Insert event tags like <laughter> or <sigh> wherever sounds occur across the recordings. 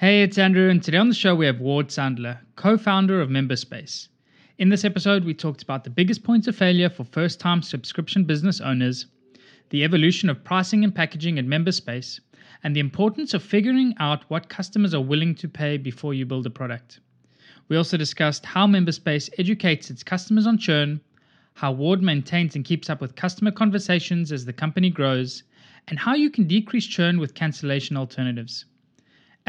Hey, it's Andrew, and today on the show we have Ward Sandler, co founder of Memberspace. In this episode, we talked about the biggest points of failure for first time subscription business owners, the evolution of pricing and packaging at Memberspace, and the importance of figuring out what customers are willing to pay before you build a product. We also discussed how Memberspace educates its customers on churn, how Ward maintains and keeps up with customer conversations as the company grows, and how you can decrease churn with cancellation alternatives.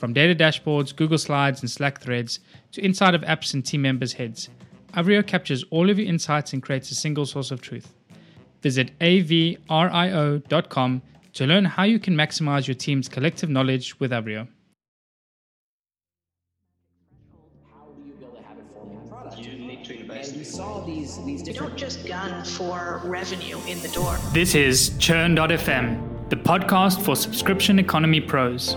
From data dashboards, Google Slides, and Slack threads to inside of apps and team members' heads, Avrio captures all of your insights and creates a single source of truth. Visit avrio.com to learn how you can maximize your team's collective knowledge with Avrio. you don't just gun for revenue in the door. This is Churn.fm, the podcast for subscription economy pros.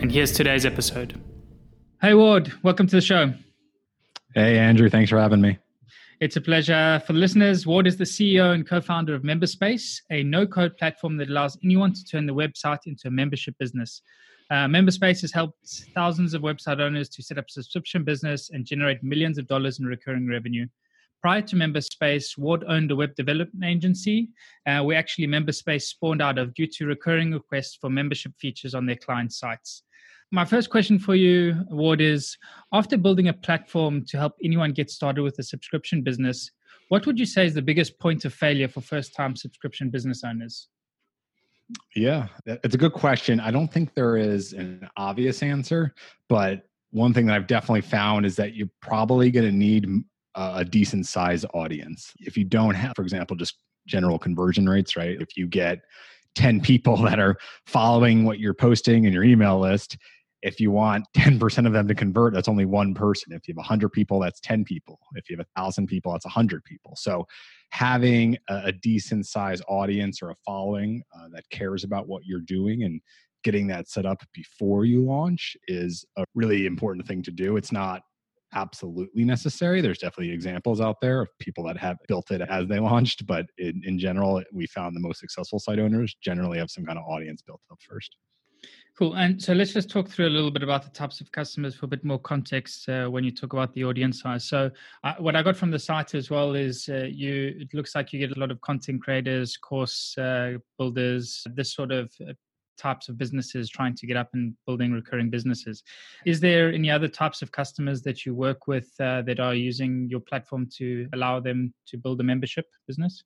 and here's today's episode. Hey, Ward, welcome to the show. Hey, Andrew, thanks for having me. It's a pleasure. For the listeners, Ward is the CEO and co founder of Memberspace, a no code platform that allows anyone to turn the website into a membership business. Uh, Memberspace has helped thousands of website owners to set up subscription business and generate millions of dollars in recurring revenue. Prior to Memberspace, Ward owned a web development agency uh, where actually Memberspace spawned out of due to recurring requests for membership features on their client sites. My first question for you, Ward, is after building a platform to help anyone get started with a subscription business, what would you say is the biggest point of failure for first time subscription business owners? Yeah, it's a good question. I don't think there is an obvious answer, but one thing that I've definitely found is that you're probably going to need uh, a decent size audience. If you don't have, for example, just general conversion rates, right? If you get 10 people <laughs> that are following what you're posting in your email list, if you want <laughs> 10% of them to convert that's only one person. If you have 100 people that's 10 people. If you have 1000 people that's 100 people. So having a, a decent size audience or a following uh, that cares about what you're doing and getting that set up before you launch is a really important thing to do. It's not absolutely necessary. There's definitely examples out there of people that have built it as they <laughs> launched but in, in general we found the most successful site owners generally have some kind of audience built up first Cool. And so let's just talk through a little bit about the types of customers for a bit more context uh, when you talk about the audience size. So, uh, what I got from the site as well is uh, you. It looks like you get a lot of content creators, course uh, builders, this sort of uh, types of businesses trying to get up and building recurring businesses. Is there any other types of customers that you work with uh, that are using your platform to allow them to build a membership business?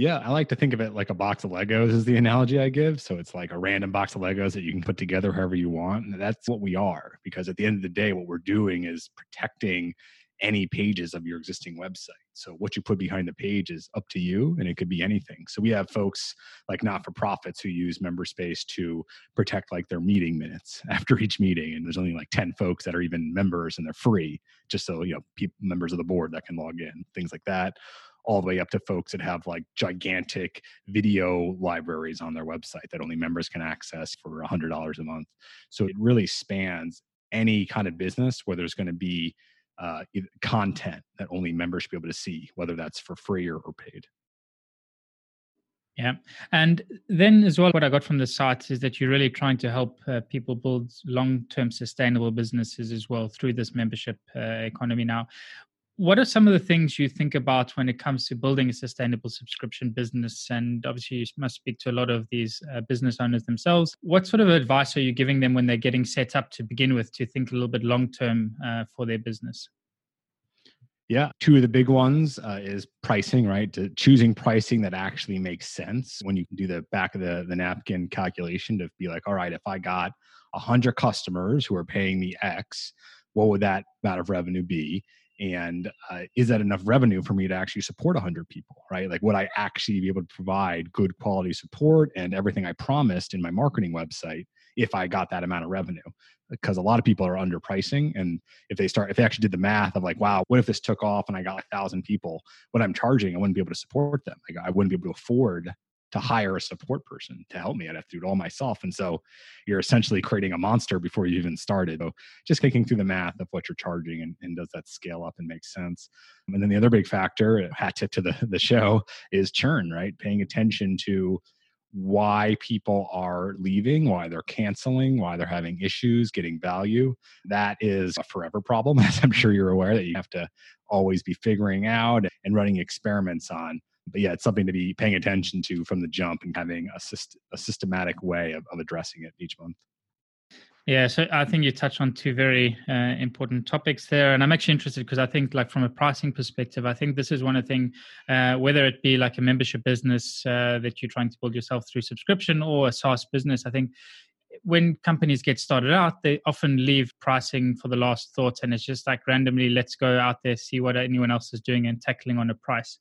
Yeah, I like to think of it like a box of Legos is the analogy I give. So it's like a random box of Legos that you can put together however you want. And that's what we are because at the end of the day, what we're doing is protecting any pages of your existing website. So what you put behind the page is up to you and it could be anything. So we have folks like not for profits who use Memberspace to protect like their meeting minutes <laughs> after each meeting and there's only like 10 folks that are even members and they're free just so you know members of the board that can log in, things like that all the way up to folks that have like gigantic video libraries on their website that only members can access for $100 a month. So it really spans any kind of business where there's going to be uh, content that only members should be able to see, whether that's for free or, or paid. Yeah. And then, as well, what I got from the site is that you're really trying to help uh, people build long term sustainable businesses as well through this membership uh, economy now what are some of the things you think about when it comes to building a sustainable subscription business and obviously you must speak to a lot of these uh, business owners themselves what sort of advice are you giving them when they're getting set up to begin with to think a little bit long term uh, for their business Yeah, two of the big ones uh, is pricing, right? To choosing pricing that actually makes sense when you can do the back of the, the napkin calculation to be like, all right, if I got 100 customers who are paying me X, what would that amount of revenue be? And uh, is that enough revenue for me to actually support 100 people, right? Like, would I actually be able to provide good quality support and everything I promised in my marketing website if I got that amount of revenue? because a lot of people are underpricing and if they start if they actually did the math of like wow what if this took off and i got a thousand people what i'm charging i wouldn't be able to support them like i wouldn't be able to afford to hire a support person to help me. I'd have to do it all myself. And so you're essentially creating a monster before you even started. So just thinking through the math of what you're charging and, and does that scale up and make sense? And then the other big factor hat tip to the, the show is churn right? Paying attention to why people are leaving, why they're canceling, why they're having issues getting value. That is a forever problem, <laughs> as I'm sure you're aware that you have to always be figuring out and running experiments on. But yeah, it's something to be paying attention to from the jump and having a, syst- a systematic way of, of addressing it each month. Yeah, so I think you touched on two very uh, important topics there, and I'm actually interested because I think, like from a pricing perspective, I think this is one of the things, uh, whether it be like a membership business uh, that you're trying to build yourself through subscription or a SaaS business. I think when companies get started out, they often leave pricing for the last thought, and it's just like randomly, let's go out there, see what anyone else is doing, and tackling on a price.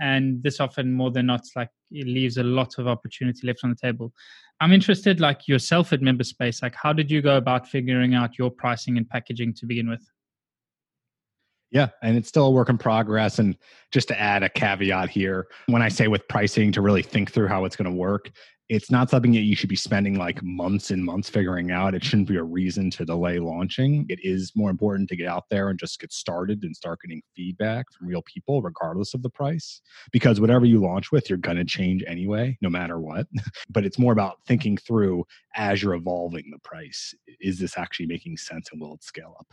And this often, more than not, like it leaves a lot of opportunity left on the table. I'm interested, like yourself at MemberSpace, like how did you go about figuring out your pricing and packaging to begin with? Yeah, and it's still a work in progress. And just to add a caveat here, when I say with pricing to really think through how it's going to work, it's not something that you should be spending like months and months figuring out. It shouldn't be a reason to delay launching. It is more important to get out there and just get started and start getting feedback from real people, regardless of the price. Because whatever you launch with, you're going to change anyway, no matter what. <laughs> but it's more about thinking through as you're evolving the price. Is this actually making sense and will it scale up?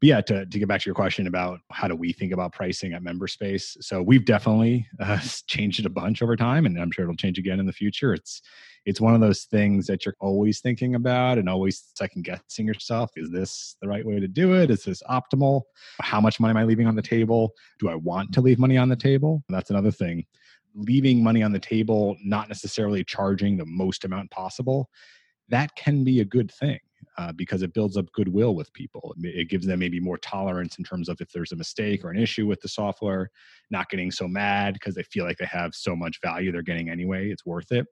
But yeah, to, to get back to your question about how do we think about pricing at MemberSpace? So we've definitely uh, <laughs> changed it a bunch over time, and I'm sure it'll change again in the future. It's it's one of those things that you're always thinking about and always second guessing yourself. Is this the right way to do it? Is this optimal? How much money am I leaving on the table? Do I want to leave money on the table? That's another thing. Leaving money on the table, not necessarily charging the most amount possible, that can be a good thing. Uh, because it builds up goodwill with people. It gives them maybe more tolerance in terms of if there's a mistake or an issue with the software, not getting so mad because they feel like they have so much value they're getting anyway. It's worth it.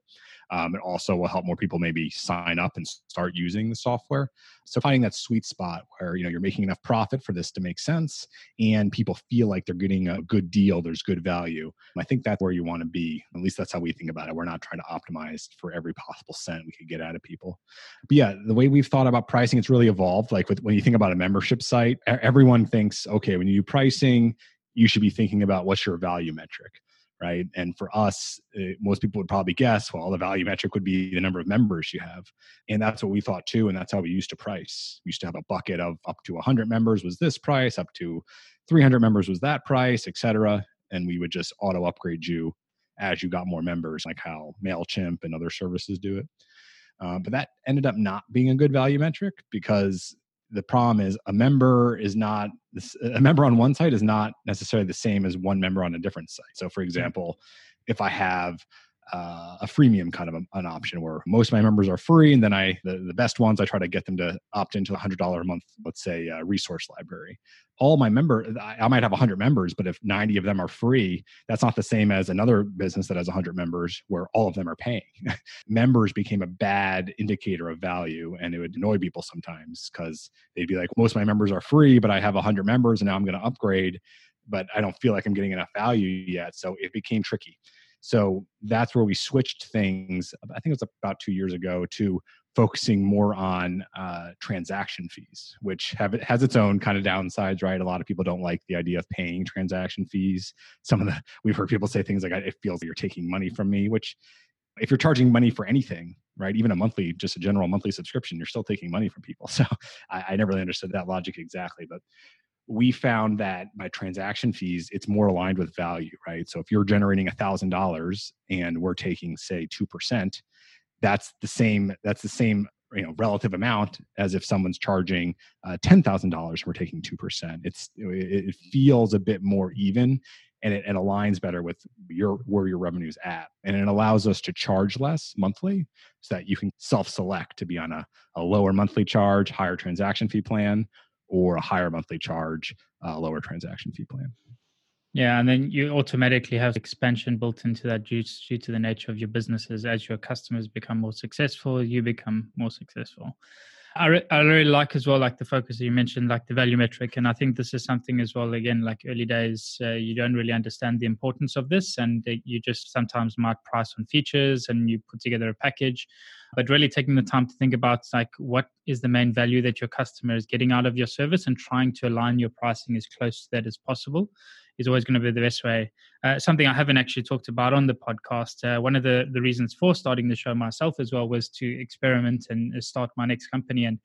Um, it also will help more people maybe sign up and start using the software. So finding that sweet spot where you know you're making enough profit for this to make sense, and people feel like they're getting a good deal. There's good value. I think that's where you want to be. At least that's how we think about it. We're not trying to optimize for every possible cent we could get out of people. But yeah, the way we've thought about pricing, it's really evolved. Like with, when you think about a membership site, everyone thinks, okay, when you do pricing, you should be thinking about what's your value metric right? And for us, uh, most people would probably guess, well, the value metric would be the number of members you have. And that's what we thought too. And that's how we used to price. We used to have a bucket of up to 100 members was this price, up to 300 members was that price, et cetera. And we would just auto upgrade you as you got more members, like how MailChimp and other services do it. Uh, but that ended up not being a good value metric because the problem is a member is not a member on one site is not necessarily the same as one member on a different site. So, for example, if I have uh, a freemium kind of a, an option where most of my members are free, and then I the, the best ones I try to get them to opt into a hundred dollar a month, let's say uh, resource library. All my member, I, might have a hundred members, but if ninety of them are free, that's not the same as another business that has a hundred members where all of them are paying. <laughs> members became a bad indicator of value, and it would annoy people sometimes because they'd be like, most of my members are free, but I have a hundred members, and now I'm going to upgrade, but I don't feel like I'm getting enough value yet, so it became tricky. So that's where we switched things. I think it was about two years ago to focusing more on uh, transaction fees, which have has its own kind of downsides, right? A lot of people don't like the idea of paying transaction fees. Some of the we've heard people say things like, "It feels like you're taking money from me," which if you're charging money for anything, right, even a monthly, just a general monthly subscription, you're still taking money from people. <laughs> So I, I never really understood that logic exactly, but we found that by transaction fees, it's more aligned with value, right? So if you're generating a thousand dollars and we're taking say two percent, that's the same. That's the same you know relative amount as if someone's charging uh, $10,000 and we're taking 2%. It's it, it feels a bit more even and it, it aligns better with your where your revenue's at and it allows us to charge less monthly so that you can self-select to be on a, a lower monthly charge higher transaction fee plan or a higher monthly charge uh, lower transaction fee plan yeah, and then you automatically have expansion built into that due, due to the nature of your businesses. As your customers become more successful, you become more successful. I, re- I really like as well, like the focus that you mentioned, like the value metric. And I think this is something as well, again, like early days, uh, you don't really understand the importance of this. And uh, you just sometimes might price on features and you put together a package. But really taking the time to think about like what is the main value that your customer is getting out of your service and trying to align your pricing as close to that as possible is always going to be the best way. Uh, something I haven't actually talked about on the podcast. Uh, one of the, the reasons for starting the show myself as well was to experiment and uh, start my next company. And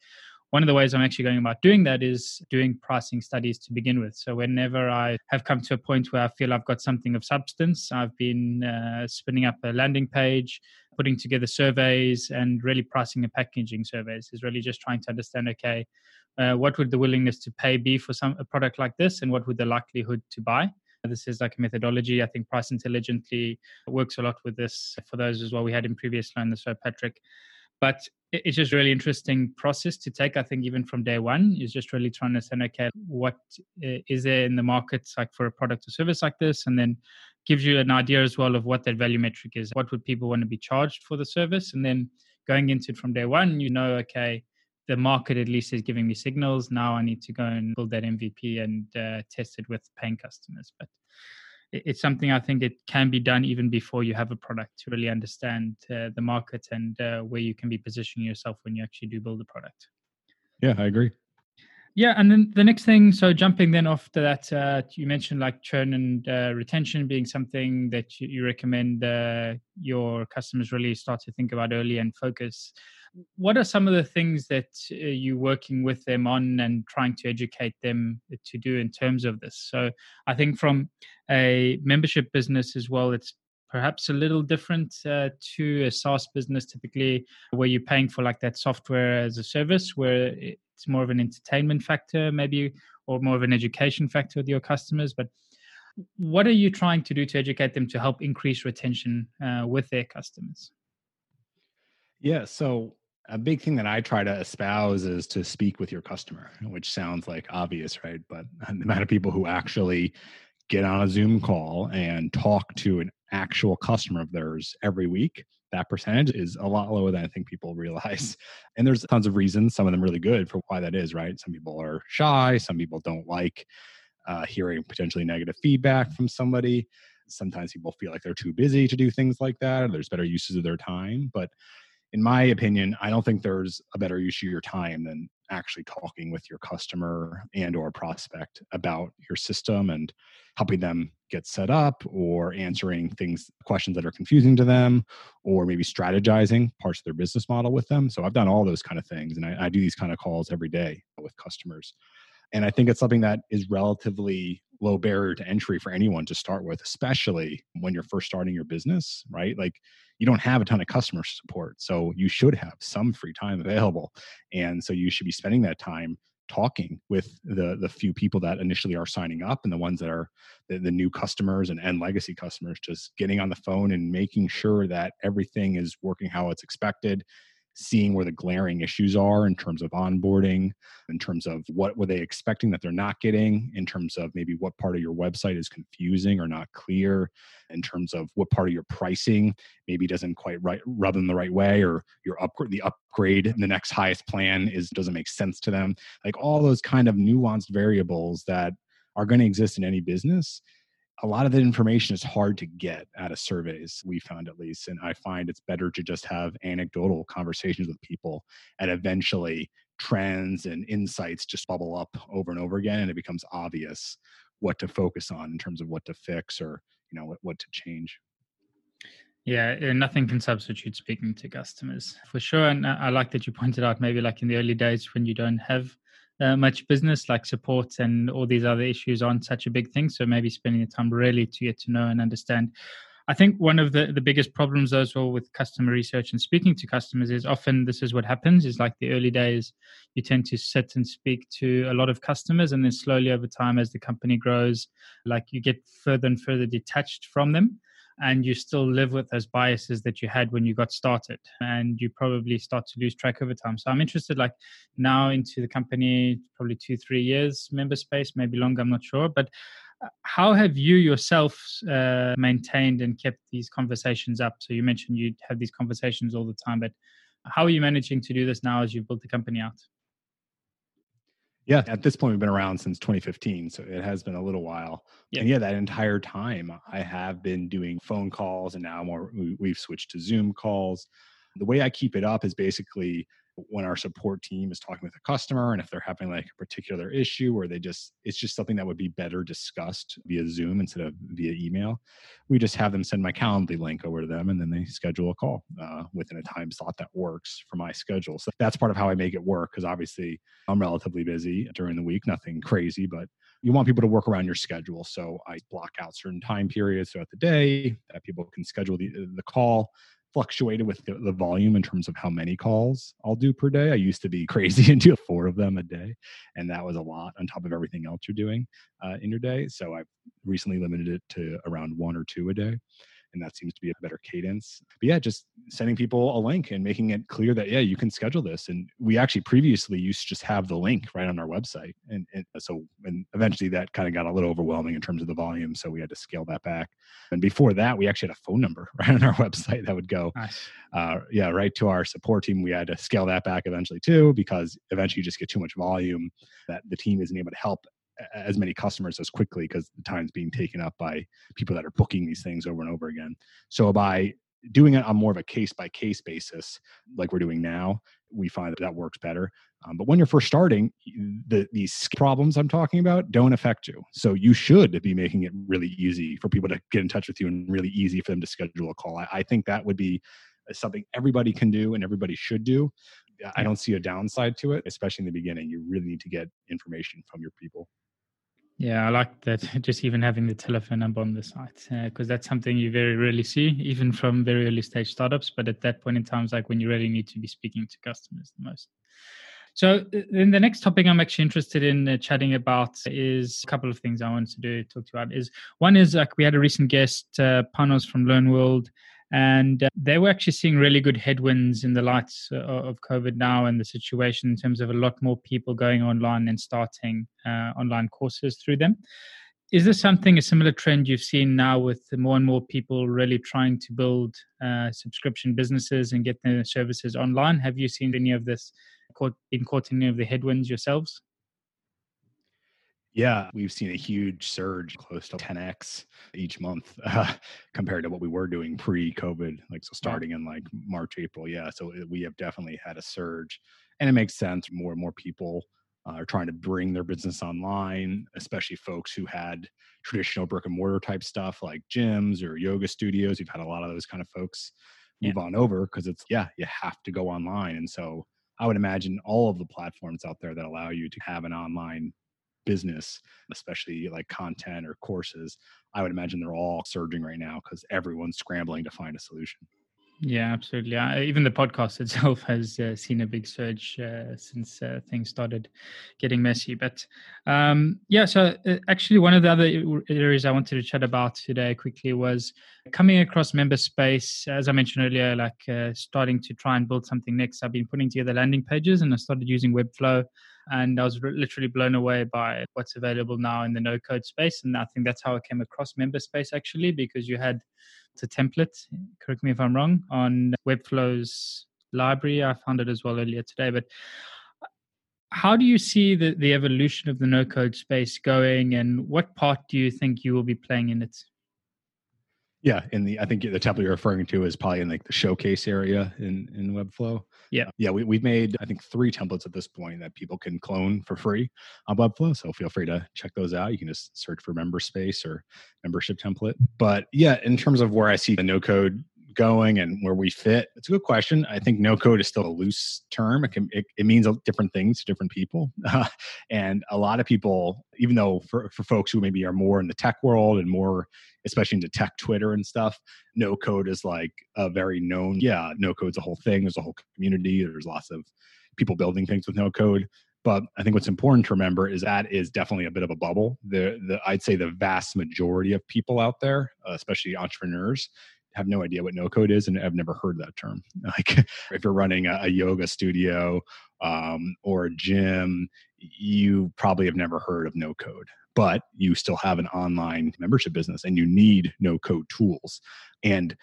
one of the ways I'm actually going about doing that is doing pricing studies to begin with. So whenever I have come to a point where I feel I've got something of substance, I've been uh, spinning up a landing page, putting together surveys, and really pricing and packaging surveys. Is really just trying to understand, okay, uh, what would the willingness to pay be for some a product like this and what would the likelihood to buy? This is like a methodology. I think price intelligently works a lot with this for those as well. We had in previous learn so patrick. But it's just really interesting process to take i think even from day one. Is just really trying to understand okay what uh, there in the markets like for a product or service like this? And then gives you an idea as well of what that value metric is. What would people want to be charged for the service? And then going into it from day one you know okay the market at least is giving me signals. Now I need to go and build that MVP and uh, test it with paying customers. But it's something I think it can be done even before you have a product to really understand uh, the market and uh, where you can be positioning yourself when you actually do build a product. Yeah, I agree. Yeah, and then the next thing, so jumping then off to that, uh, you mentioned like churn and uh, retention being something that you, you recommend uh, your customers really start to think about early and focus what are some of the things that uh, you're working with them on and trying to educate them to do in terms of this? So I think from a membership business as well, it's perhaps a little different uh, to a SaaS business, typically where you're paying for like that software as a service, where it's more of an entertainment factor, maybe, or more of an education factor with your customers. But what are you trying to do to educate them to help increase retention uh, with their customers? Yeah, so a big thing that I try to espouse is to speak with your customer, which sounds like obvious, right? But <laughs> the amount of people who actually get on a Zoom call and talk to an actual customer of theirs every week, that percentage is a lot lower than I think people <laughs> realize. And there's tons of reasons, some of them really good for why that is, right? Some people are shy, some people don't like uh, hearing potentially negative feedback from somebody. Sometimes people feel like they're too busy to do things like that, or there's better uses of their time. But in my opinion, I don't think there's a better use of your time than actually talking with your customer and or prospect about your system and helping them get set up or answering things questions that are confusing to them or maybe strategizing parts of their business model with them. So i've done all those kind of things and I, I do these kind of calls every day with customers. And i think it's something that is relatively low barrier to entry for anyone to start with especially when you're first starting your business right like you don't have a ton of customer support. So you should have some free time <laughs> available. And so you should be spending that time talking with the the few people that initially are signing up and the ones that are the, the new customers and, and legacy customers just getting on the phone and making sure that everything is working how it's expected seeing where the glaring issues are in terms of onboarding, in terms of what were they expecting that they're not getting, in terms of maybe what part of your website is confusing or not clear, in terms of what part of your pricing maybe doesn't quite right, rub them the right way, or your upgrade, the upgrade, the next highest plan is doesn't make sense to them. Like all those kind of nuanced variables that are going to exist in any business a lot of the information is hard to get out of surveys we found at least and i find it's better to just have anecdotal conversations with people and eventually trends and insights just bubble up over and over again and it becomes obvious what to focus on in terms of what to fix or you know what, what to change yeah, nothing can substitute speaking to customers for sure. And I like that you pointed out maybe like in the early days when you don't have uh, much business like support and all these other issues aren't such a big thing. So maybe spending the time really to get to know and understand. I think one of the, the biggest problems as well with customer research and speaking to customers is often this is what happens is like the early days, you tend to sit and speak to a lot of customers and then slowly over time as the company grows, like you get further and further detached from them and you still live with those biases that you had when you got started and you probably start to lose track over time. So i'm interested like now into the company probably two three years member space maybe longer i'm not sure but uh, how have you yourself uh, maintained and kept these conversations up? So you mentioned you have these conversations all the time but how are you managing to do this now as you've built the company out yeah, at this point, we've been around since 2015, so it has been a little while. Yeah. And yeah, that entire time, I have been doing phone calls, and now more we've switched to Zoom calls. The way I keep it up is basically when our support team is talking with a customer and if they're having like a particular issue or they just it's just something that would be better discussed via zoom instead of via email we just have them send my calendly link over to them and then they schedule a call uh, within a time slot that works for my schedule. So that's part of how i make it work because obviously i'm relatively busy during the week nothing crazy but you want people to work around your schedule. So i block out certain time periods throughout the day that people can schedule the, the call fluctuated with the, the, volume in terms of how many calls I'll do per day. I used to be <laughs> crazy and do four of them a day, and that was a lot on top of everything else you're doing uh, in your day. So I've recently limited it to around one or two a day and that seems to be a better cadence. But yeah, just sending people a link and making it clear that yeah, you can schedule this. And we actually previously used to just have the link right on our website, and, and so and eventually that kind of got a little overwhelming in terms of the volume, so we had to scale that back. And before that, we actually had a phone number <laughs> right on our website that would go, nice. uh, yeah, right to our support team. We had to scale that back eventually too because eventually you just get too much volume that the team isn't able to help as many customers as quickly because the time's being taken up by people that are booking these things over and over again. So by doing it on more of a case by case basis, like we're doing now, we find that that works better. Um, but when you're first starting, the, these problems I'm talking about don't affect you. So you should be making it really easy for people to get in touch with you and really easy for them to schedule a call. I, I think that would be something everybody can do and everybody should do. I don't see a downside to it, especially in the beginning. You really need to get information from your people. Yeah, I like that. <laughs> Just even having the telephone number on the site, because uh, that's something you very rarely see, even from very early stage startups. But at that point in time, it's like when you really need to be speaking to customers the most. So then the next topic I'm actually interested in uh, chatting about is a couple of things I wanted to do talk to you about. Is one is like we had a recent guest, uh, Panos from Learn World, and uh, they were actually seeing really good headwinds in the lights uh, of COVID now and the situation in terms of a lot more people going online and starting uh, online courses through them. Is this something a similar trend you've seen now with more and more people really trying to build uh, subscription businesses and get their services online? Have you seen any of this caught, been caught in any of the headwinds yourselves? Yeah, we've seen a huge surge, close to 10x each month uh, <laughs> compared to what we were doing pre-COVID. Like so, starting in like March, April. Yeah, so we have definitely had a surge, and it makes sense. More and more people uh, are trying to bring their business online, especially folks who had traditional brick and mortar type stuff like gyms or yoga studios. We've had a lot of those kind of folks move yeah. on over because it's yeah, you have to go online, and so I would imagine all of the platforms out there that allow you to have an online business, especially like content or courses, I would imagine they're all surging right now because everyone's scrambling to find a solution. Yeah, absolutely. Uh, even the podcast <laughs> itself has uh, seen a big surge uh, since uh, things started getting messy. But um, yeah, so uh, actually, one of the other areas I wanted to chat about today quickly was coming across member space. As I mentioned earlier, like uh, starting to try and build something next. I've been putting together landing pages and I started using Webflow and I was literally blown away by what's available now in the no code space. And I think that's how I came across member space actually, because you had the template, correct me if I'm wrong, on Webflow's library. I found it as well earlier today. But uh, how do you see the, the evolution of the no code space going and what part do you think you will be playing in it? Yeah, in the I think the template you're referring to is probably in like the showcase area in in Webflow. Yeah, uh, yeah, we we've made I think three templates at this point that people can clone for free on Webflow. So feel free to check those out. You can just search for member space or membership template. But yeah, in terms of where I see the no code going and where we fit? It's a good question. I think no code is still a loose term. It can it, it means different things to different people, <laughs> and a lot of people, even though for for folks who maybe are more in the tech world and more especially into tech Twitter and stuff, no code is like a very known. Yeah, no code's a whole thing. There's a whole community. There's lots of people building things with no code. But I think what's important to remember is that is definitely a bit of a bubble. The, the I'd say the vast majority of people out there, uh, especially entrepreneurs, have no idea what no code is and I've never heard that term. <laughs> Like if you're running a, a yoga studio um, or a gym, you probably have never heard of no code, but you still have an online membership business and you need no code tools. And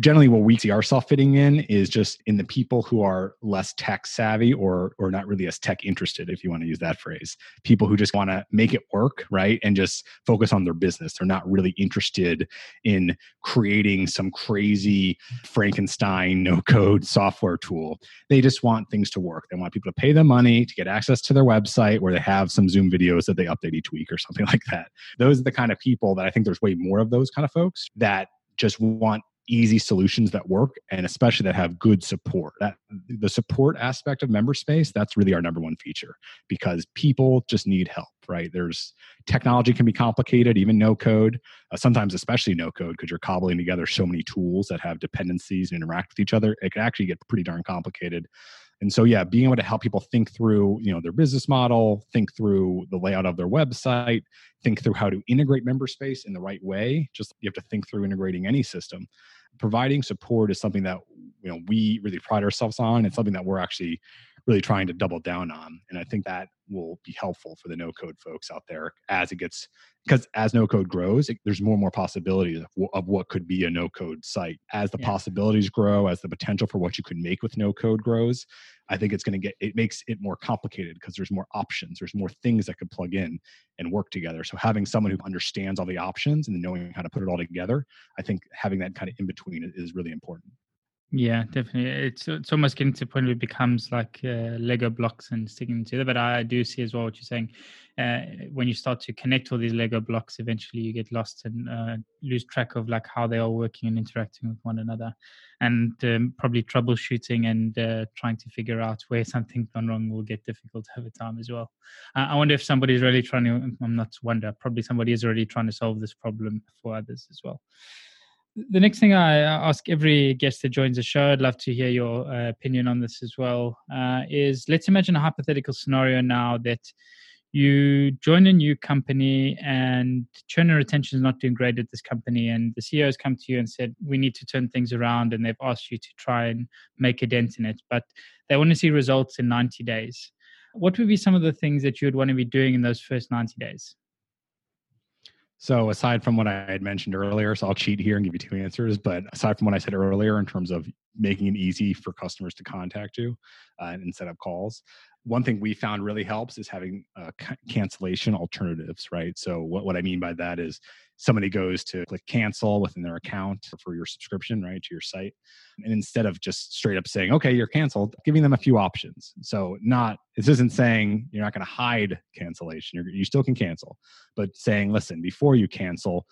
generally what we see ourselves fitting in is just in the people who are less tech savvy or or not really as tech interested if you want to use that phrase. People who just want to make it work right and just focus on their business. They're not really interested in creating some crazy frankenstein no code software tool. They just want things to work. They want people to pay them money to get access to their website where they have some zoom videos that they update each week or something <laughs> like that. Those are the kind of people that i think there's way more of those kind of folks that just want easy solutions that work and especially that have good support. That the support aspect of member space that's really our number one feature because people just need help right? There's technology can be complicated even no code uh, sometimes especially no code because you're cobbling together so many tools that have dependencies and interact with each other it can actually get pretty darn complicated. And so yeah being able to help people think through you know their business model think through the layout of their website think through how to integrate member space in the right way just you have to think through integrating any system providing support is something that you know we really pride ourselves on. It's something that we're actually really trying to double down on and i think that will be helpful for the no code folks out there as it gets because as no code grows it, there's more and more possibilities of, of, what could be a no code site. As the yeah. possibilities grow as the potential for what you could make with no code grows i think it's going to get it makes it more complicated because there's more options there's more things that could plug in and work together. So having someone who understands all the options and knowing how to put it all together i think having that kind of in between is really important yeah, definitely. It's it's almost getting to the point where it becomes like uh, Lego blocks and sticking together. But I do see as well what you're saying. Uh, when you start to connect all these Lego blocks, eventually you get lost and uh, lose track of like how they are working and interacting with one another, and um, probably troubleshooting and uh, trying to figure out where something's gone wrong will get difficult over time as well. I wonder if somebody's really trying to. I'm not wonder. Probably somebody is already trying to solve this problem for others as well the next thing I ask every guest that joins the show, I'd love to hear your uh, opinion on this as well, uh, is let's imagine a hypothetical scenario now that you join a new company and churn retention is not doing great at this company and the CEO has come to you and said we need to turn things around and they've asked you to try and make a dent in it but they want to see results in 90 days. What would be some of the things that you would want to be doing in those first 90 days so aside from what I had mentioned earlier, so I'll cheat here and give you two answers. But aside from what I said earlier in terms of making it easy for customers to contact you uh, and set up calls, one thing we found really helps is having uh, cancellation alternatives, right? So what, what I mean by that is somebody goes to click cancel within their account for your subscription, right, to your site. And instead of just straight up saying, okay, you're canceled, giving them a few options. So not, this isn't saying you're not going to hide cancellation. You're, you still can cancel, but saying, listen, before you cancel,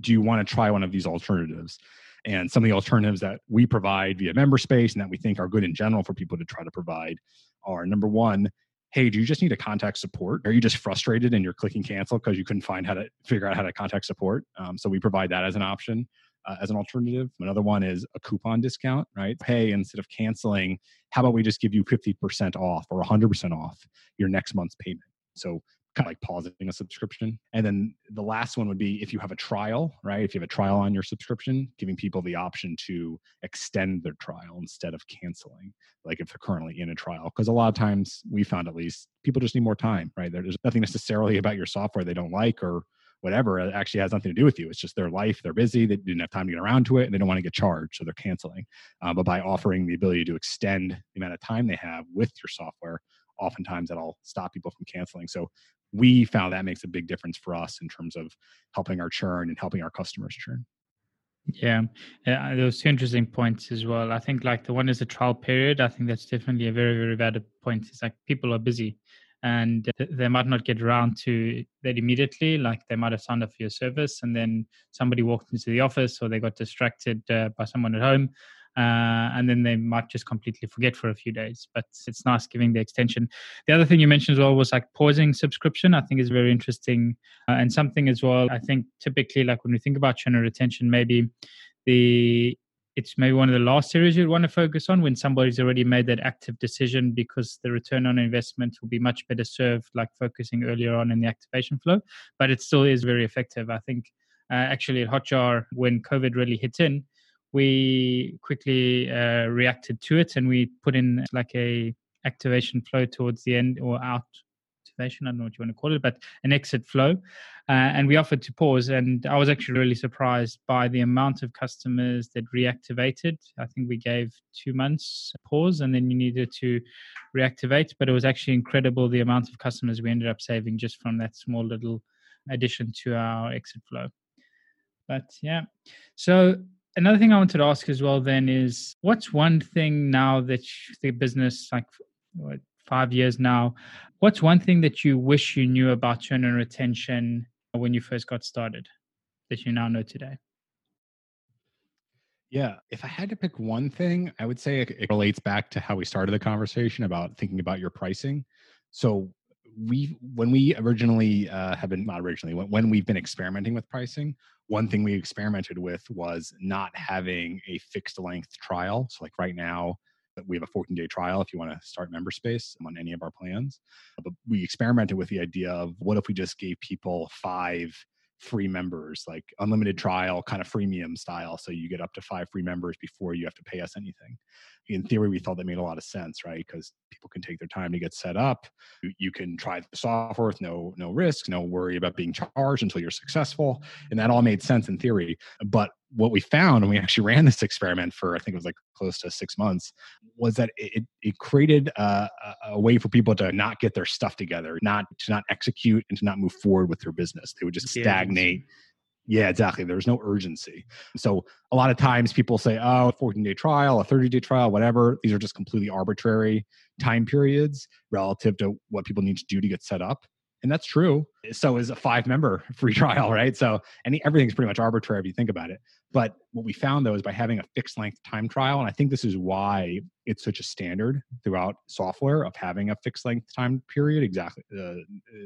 do you want to try one of these alternatives? And some of the alternatives that we provide via member space and that we think are good in general for people to try to provide are number one, hey, do you just need to contact support? Are you just frustrated and you're clicking cancel because you couldn't find how to figure out how to contact support? Um, so we provide that as an option. Uh, as an alternative. Another one is a coupon discount, right? Hey, instead of canceling, how about we just give you 50% off or 100% off your next month's payment? So kind of like pausing a subscription. And then the last one would be if you have a trial, right? If you have a trial on your subscription, giving people the option to extend their trial instead of canceling, like if they're currently in a trial. Because a lot of times we found at least people just need more time, right? There's nothing necessarily <laughs> about your software they don't like or whatever. It actually has nothing to do with you. It's just their life. They're busy. They didn't have time to get around to it and they don't want to get charged. So they're canceling. Uh, but by offering the ability to extend the amount of time they have with your software, oftentimes that'll stop people from canceling. So we found that makes a big difference for us in terms of helping our churn and helping our customers churn. Yeah, yeah, those two interesting points as well. I think like the one is the trial period. I think that's definitely a very very valid point. It's like people are busy, and they might not get around to that immediately. Like they might have signed up for your service, and then somebody walked into the office, or they got distracted uh, by someone at home, uh, and then they might just completely forget for a few days. But it's nice giving the extension. The other thing you mentioned as well was like pausing subscription. I think is very interesting uh, and something as well. I think typically, like when we think about churn retention, maybe the it's maybe one of the last areas you'd want to focus on when somebody's already made that active decision because the return on investment will be much better served like focusing earlier on in the activation flow but it still is very effective i think uh, actually at hotjar when covid really hit in we quickly uh, reacted to it and we put in like a activation flow towards the end or out activation. I don't know what you want to call it, but an exit flow. Uh, and we offered to pause. And I was actually really surprised by the amount of customers that reactivated. I think we gave two months pause and then you needed to reactivate. But it was actually incredible the amount of customers we ended up saving just from that small little addition to our exit flow. But yeah. So another thing I wanted to ask as well then is what's one thing now that the business like what, five years now. What's one thing that you wish you knew about churn and retention when you first got started that you now know today? Yeah, if I had to pick one thing, I would say it, it relates back to how we started the conversation about thinking about your pricing. So we when we originally uh, have been not originally when, when we've been experimenting with pricing one thing we experimented with was not having a fixed length trial so like right now we have a 14 day trial if you want to start MemberSpace on any of our plans. But we experimented with the idea of what if we just gave people five free members, like unlimited mm-hmm. trial, kind of freemium style. So you get up to five free members before you have to pay us anything. In theory, we thought that made a lot of sense, right? Because people can take their time to get set up. You, you can try the software with no no risk, no worry about being charged until you're successful, and that all made sense in theory. But what we found, and we actually ran this experiment for I think it was like close to six months, was that it, it created a, a, way for people to not get their stuff together, not to not execute, and to not move forward with their business. They would just stagnate. Yeah, exactly. There's no urgency. So a lot of times people say, oh, a 14 day trial, a 30 day trial, whatever. These are just completely arbitrary time periods relative to what people need to do to get set up and that's true. So is a five member <laughs> free trial, right? So any everything's pretty much arbitrary if you think about it. But what we found though is by having a fixed length time trial, and I think this is why it's such a standard throughout software of having a fixed length time period, exactly, uh,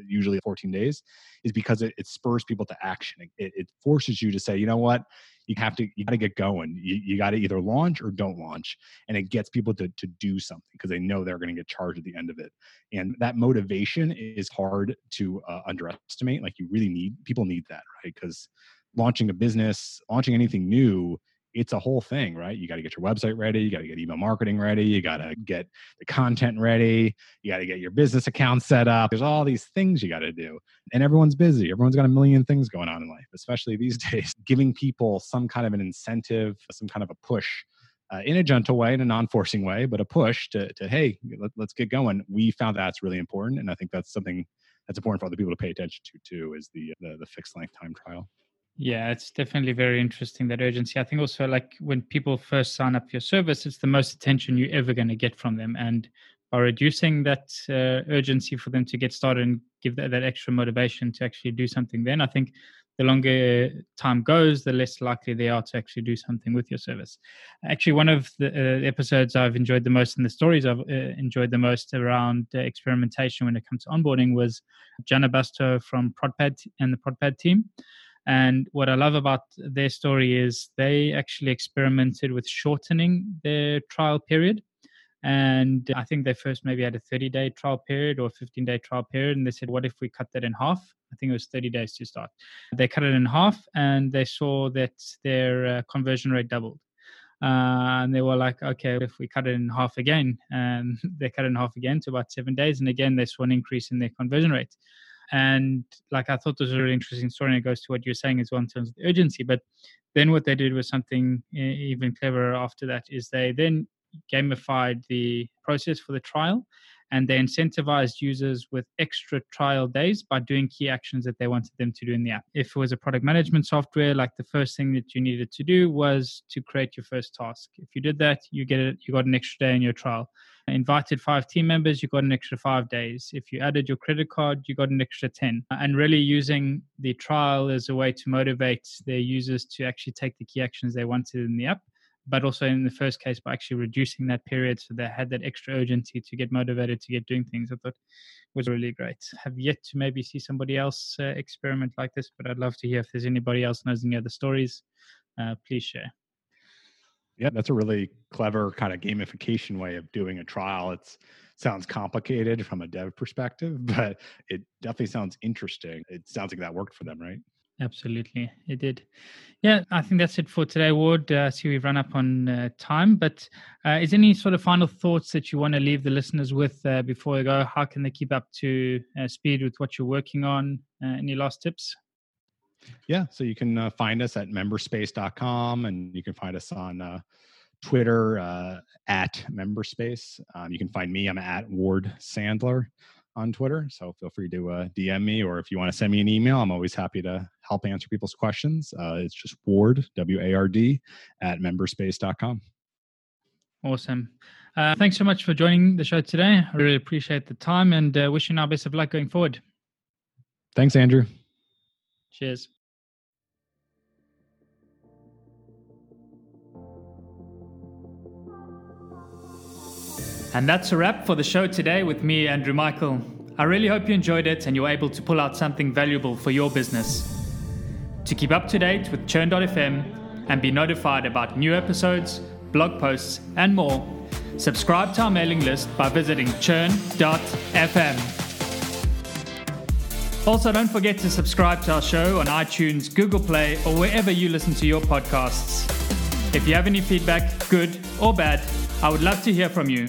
usually 14 days, is because it, it spurs people to action. It, it forces you to say, you know what, you have to you got to get going you, you got to either launch or don't launch and it gets people to, to do something because they know they're going to get charged at the end of it and that motivation is hard to uh, underestimate like you really need people need that right because launching a business launching anything new it's a whole thing, right? You got to get your website ready, you got to get email marketing ready, you got to get the content ready, you got to get your business account set up. There's all these things you got to do. And everyone's busy. Everyone's got a million things going on in life, especially these <laughs> days. Giving people some kind of an incentive, some kind of a push uh, in a gentle way, in a non-forcing way, but a push to, to hey, let, let's get going. We found that's really important, and I think that's something that's important for other people to pay attention to too. Is the the, the fixed length time trial. Yeah, it's definitely very interesting that urgency. I think also like when people first sign up for your service, it's the most attention you're ever going to get from them. And by reducing that uh, urgency for them to get started and give that, that extra motivation to actually do something, then I think the longer time goes, the less likely they are to actually do something with your service. Actually, one of the uh, episodes I've enjoyed the most and the stories I've uh, enjoyed the most around uh, experimentation when it comes to onboarding was Janna Bastow from ProdPad and the ProdPad team. And what I love about their story is they actually experimented with shortening their trial period. And I think they first maybe had a 30 day trial period or 15 day trial period. And they said, what if we cut that in half? I think it was 30 days to start. They cut it in half and they saw that their uh, conversion rate doubled. Uh, and they were like, okay, if we cut it in half again, and <laughs> they cut it in half again to about seven days, and again they saw an increase in their conversion rate. And like I thought this was a really interesting story, and it goes to what you're saying as well in terms of urgency. But then what they did was something even cleverer after that is they then gamified the process for the trial and they incentivized users with extra trial days by doing key actions that they wanted them to do in the app. If it was a product management software, like the first thing that you needed to do was to create your first task. If you did that, you get it, you got an extra day in your trial. Invited five team members, you got an extra five days. If you added your credit card, you got an extra 10. And really using the trial as a way to motivate their users to actually take the key actions they wanted in the app but also in the first case by actually reducing that period so they had that extra urgency to get motivated to get doing things i thought was really great. Have yet to maybe see somebody else uh, experiment like this but i'd love to hear if there's anybody else knows any other stories uh, please share. Yeah that's a really clever kind of gamification way of doing a trial. It's sounds complicated from a dev perspective <laughs> but it definitely sounds interesting. It sounds like that worked for them right Absolutely, it did. Yeah, I think that's it for today, Ward. Uh, see, we've run up on uh, time, but uh, is any sort of final thoughts that you want to leave the listeners with uh, before we go? How can they keep up to uh, speed with what you're working on? Uh, any last tips? Yeah, so you can find us at memberspace.com and you can find us on Twitter at memberspace. Um, you can find me, I'm at Ward Sandler on Twitter. So feel free to uh, DM me, or if you want to send me an email, I'm always happy to help answer people's questions. Uh, it's just Ward, W A R D, at memberspace.com. Awesome. Uh, thanks so much for joining the show today. I really appreciate the time and uh, wishing our best of luck going forward. Thanks, Andrew. Cheers. And that's a wrap for the show today with me, Andrew Michael. I really hope you enjoyed it and you're able to pull out something valuable for your business. To keep up to date with Churn.fm and be notified about new episodes, blog posts, and more, subscribe to our mailing list by visiting churn.fm. Also, don't forget to subscribe to our show on iTunes, Google Play, or wherever you listen to your podcasts. If you have any feedback, good or bad, I would love to hear from you